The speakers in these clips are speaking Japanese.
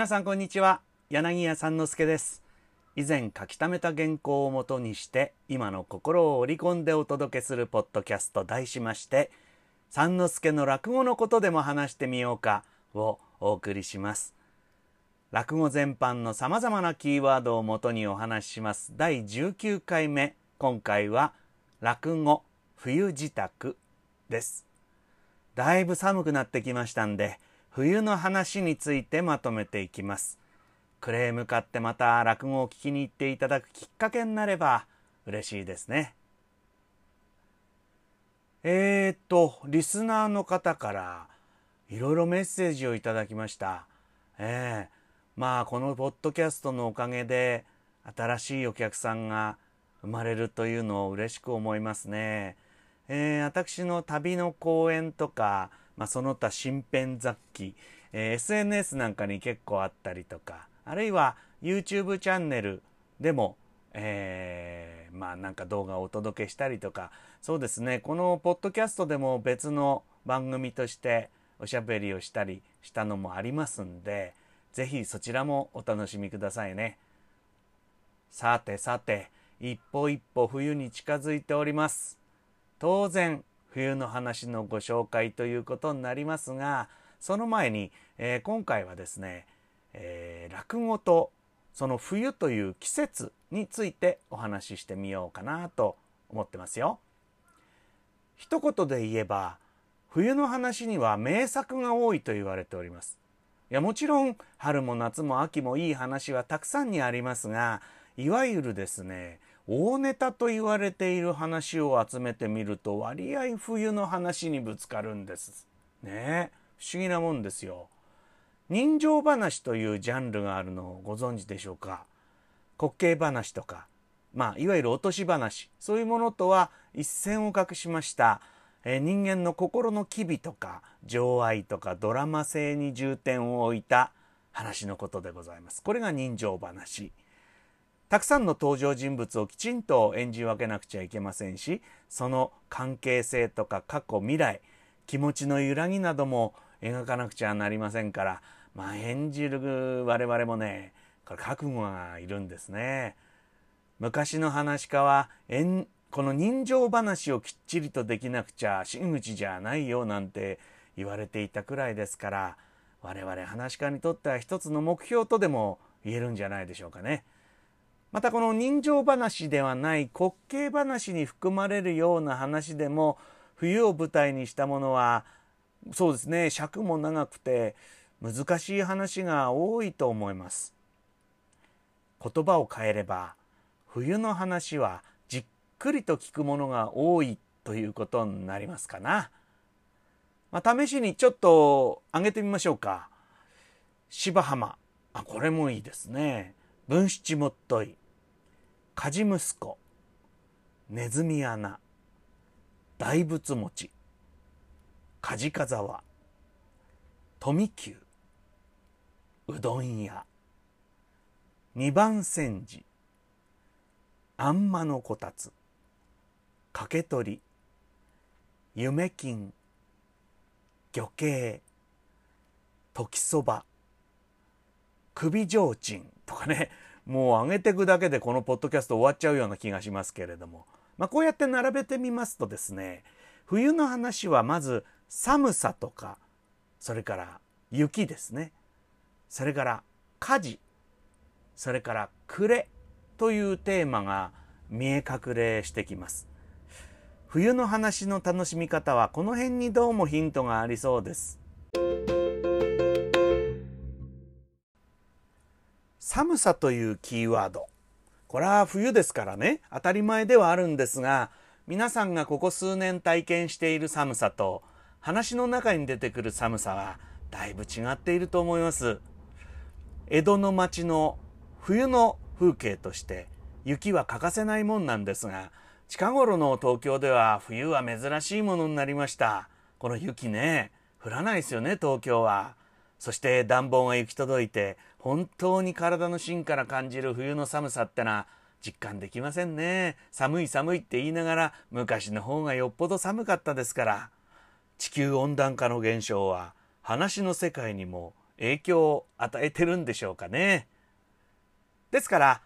皆さんこんにちは。柳家三之助です。以前書き溜めた原稿をもとにして今の心を織り込んでお届けするポッドキャスト題しまして三之助の落語のことでも話してみようかをお送りします。落語全般のさまざまなキーワードをもとにお話しします。第19回目今回は落語冬支度です。だいぶ寒くなってきましたんで冬の話についてまとめていきます。クレーム買ってまた落語を聞きに行っていただくきっかけになれば嬉しいですね。えー、っとリスナーの方からいろいろメッセージをいただきました。ええー、まあこのポッドキャストのおかげで新しいお客さんが生まれるというのを嬉しく思いますね。えー、私の旅の講演とか、まあ、その他身辺雑記、えー、SNS なんかに結構あったりとかあるいは YouTube チャンネルでも、えー、まあなんか動画をお届けしたりとかそうですねこのポッドキャストでも別の番組としておしゃべりをしたりしたのもありますんで是非そちらもお楽しみくださいね。さてさて一歩一歩冬に近づいております。当然冬の話のご紹介ということになりますがその前に、えー、今回はですね、えー、落語とその冬という季節についてお話ししてみようかなと思ってますよ。一言で言えば冬の話には名作が多いと言われております。いやもちろん春も夏も秋もいい話はたくさんにありますがいわゆるですね大ネタと言われている話を集めてみると割合冬の話にぶつかるんです。ね不思議なもんですよ。人情話というジャンルがあるのをご存知でしょうか？滑稽話とか、まあ、いわゆる落とし話そういうものとは一線を画しました、えー、人間の心の機微とか情愛とかドラマ性に重点を置いた話のことでございます。これが人情話。たくさんの登場人物をきちんと演じ分けなくちゃいけませんしその関係性とか過去未来気持ちの揺らぎなども描かなくちゃなりませんからまあ演じる我々もねこれ覚悟がいるんですね。昔の話家はこの人情話をきっちりとできなくちゃ真打ちじゃないよなんて言われていたくらいですから我々話家にとっては一つの目標とでも言えるんじゃないでしょうかね。またこの人情話ではない滑稽話に含まれるような話でも冬を舞台にしたものはそうですね尺も長くて難しい話が多いと思います。言葉を変えれば冬の話はじっくりと聞くものが多いということになりますかな。まあ、試しにちょっと上げてみましょうか。芝浜。あ、これもいいですね。文七もっとい。火事息子ネズミ穴大仏餅梶風沢富久うどん屋二番煎じあんまのこたつかけ取り夢金魚形時そば首提灯とかねもう上げていくだけでこのポッドキャスト終わっちゃうような気がしますけれども、まあ、こうやって並べてみますとですね冬の話はまず寒さとかそれから雪ですね。それから火事。それから暮れというテーマが見え隠れしてきます。冬の話の楽しみ方はこの辺にどうもヒントがありそうです。寒さというキーワード。これは冬ですからね。当たり前ではあるんですが皆さんがここ数年体験している寒さと話の中に出てくる寒さはだいぶ違っていると思います。江戸の町の冬の風景として雪は欠かせないもんなんですが近頃の東京では冬は珍しいものになりました。この雪ね降らないですよね東京は。そして暖房が行き届いて本当に体の芯から感じる冬の寒さってのは実感できませんね寒い寒いって言いながら昔の方がよっぽど寒かったですから地球温暖化の現象は話の世界にも影響を与えてるんでしょうかね。ですから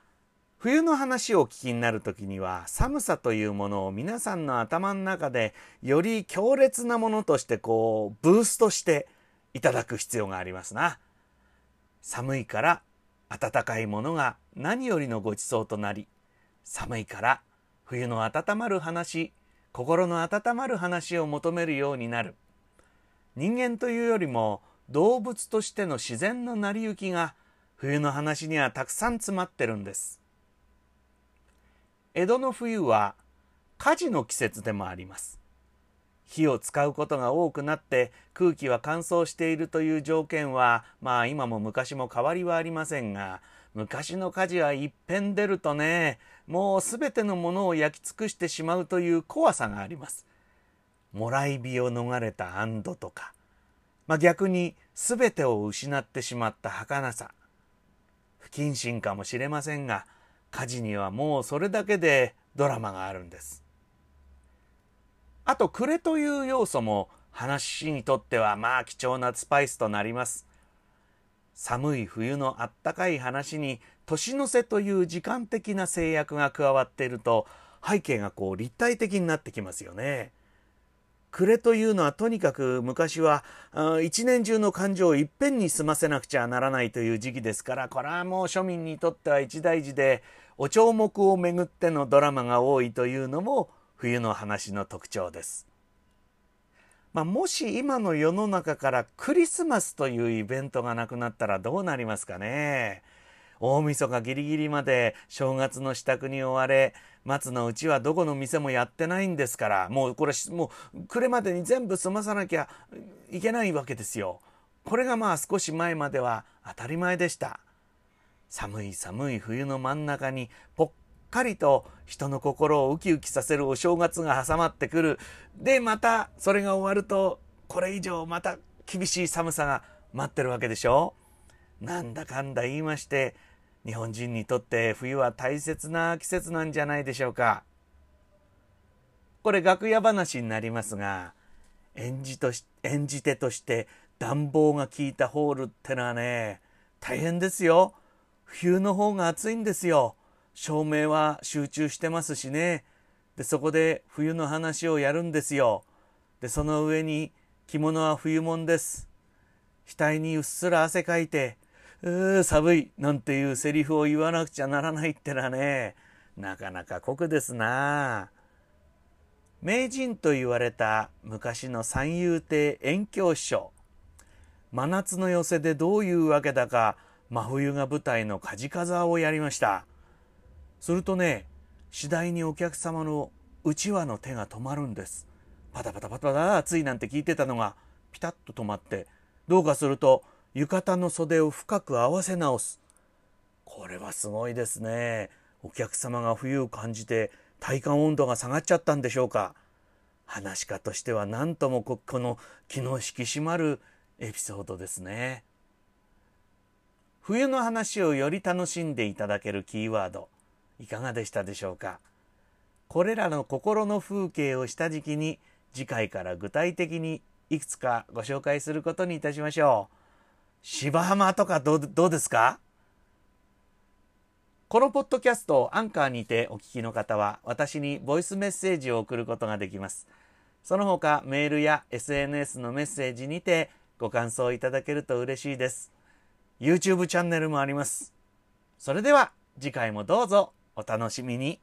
冬の話をお聞きになる時には寒さというものを皆さんの頭の中でより強烈なものとしてこうブーストしていただく必要がありますな。寒いから暖かいものが何よりのごちそうとなり寒いから冬の温まる話心の温まる話を求めるようになる。人間というよりも動物としての自然の成り行きが冬の話にはたくさん詰まってるんです。江戸の冬は火事の季節でもあります。火を使うことが多くなって空気は乾燥しているという条件はまあ今も昔も変わりはありませんが昔の火事はいっぺん出るとねもうすべてのものを焼き尽くしてしまうという怖さがあります。もらい火を逃れた安堵とか、まあ、逆にすべてを失ってしまった儚さ不謹慎かもしれませんが火事にはもうそれだけでドラマがあるんです。あと暮れという要素も話にとってはまあ貴重なスパイスとなります。寒い冬のあったかい話に年の瀬という時間的な制約が加わっていると背景がこう立体的になってきますよね。暮れというのはとにかく昔は一年中の感情をいっぺんに済ませなくちゃならないという時期ですからこれはもう庶民にとっては一大事でお帳目をめぐってのドラマが多いというのも冬の話の特徴です。まあ、もし今の世の中からクリスマスというイベントがなくなったらどうなりますかね大晦日ギリギリまで正月の支度に追われ松のうちはどこの店もやってないんですからもうこれもう暮れまでに全部済まさなきゃいけないわけですよ。これがまあ少し前までは当たり前でした。寒い寒い冬の真ん中にぽっかりと人の心をウキウキさせるお正月が挟まってくる。で、またそれが終わると、これ以上また厳しい寒さが待ってるわけでしょなんだかんだ言いまして、日本人にとって冬は大切な季節なんじゃないでしょうか。これ楽屋話になりますが、演じとし演じ手として暖房が効いたホールってのはね、大変ですよ。冬の方が暑いんですよ。照明は集中してますしね。でそこで冬の話をやるんですよ。でその上に着物は冬物です。額にうっすら汗かいて「うー寒い」なんていうセリフを言わなくちゃならないってのはねなかなか酷ですな。名人と言われた昔の三遊亭遠京師匠。真夏の寄せでどういうわけだか真冬が舞台の梶風をやりました。するとね次第にお客様のうちわの手が止まるんです。パタパタパタパタ暑いなんて聞いてたのがピタッと止まってどうかすると浴衣の袖を深く合わせ直す。これはすごいですね。お客様が冬を感じて体感温度が下がっちゃったんでしょうか。話し家としては何ともこの気の引き締まるエピソードですね。冬の話をより楽しんでいただけるキーワード。いかがでしたでしょうか？これらの心の風景を下敷きに次回から具体的にいくつかご紹介することにいたしましょう。芝浜とかどうですか？このポッドキャストをアンカーにてお聞きの方は私にボイスメッセージを送ることができます。その他メールや SNS のメッセージにてご感想いただけると嬉しいです。YouTube チャンネルもあります。それでは次回もどうぞ。お楽しみに。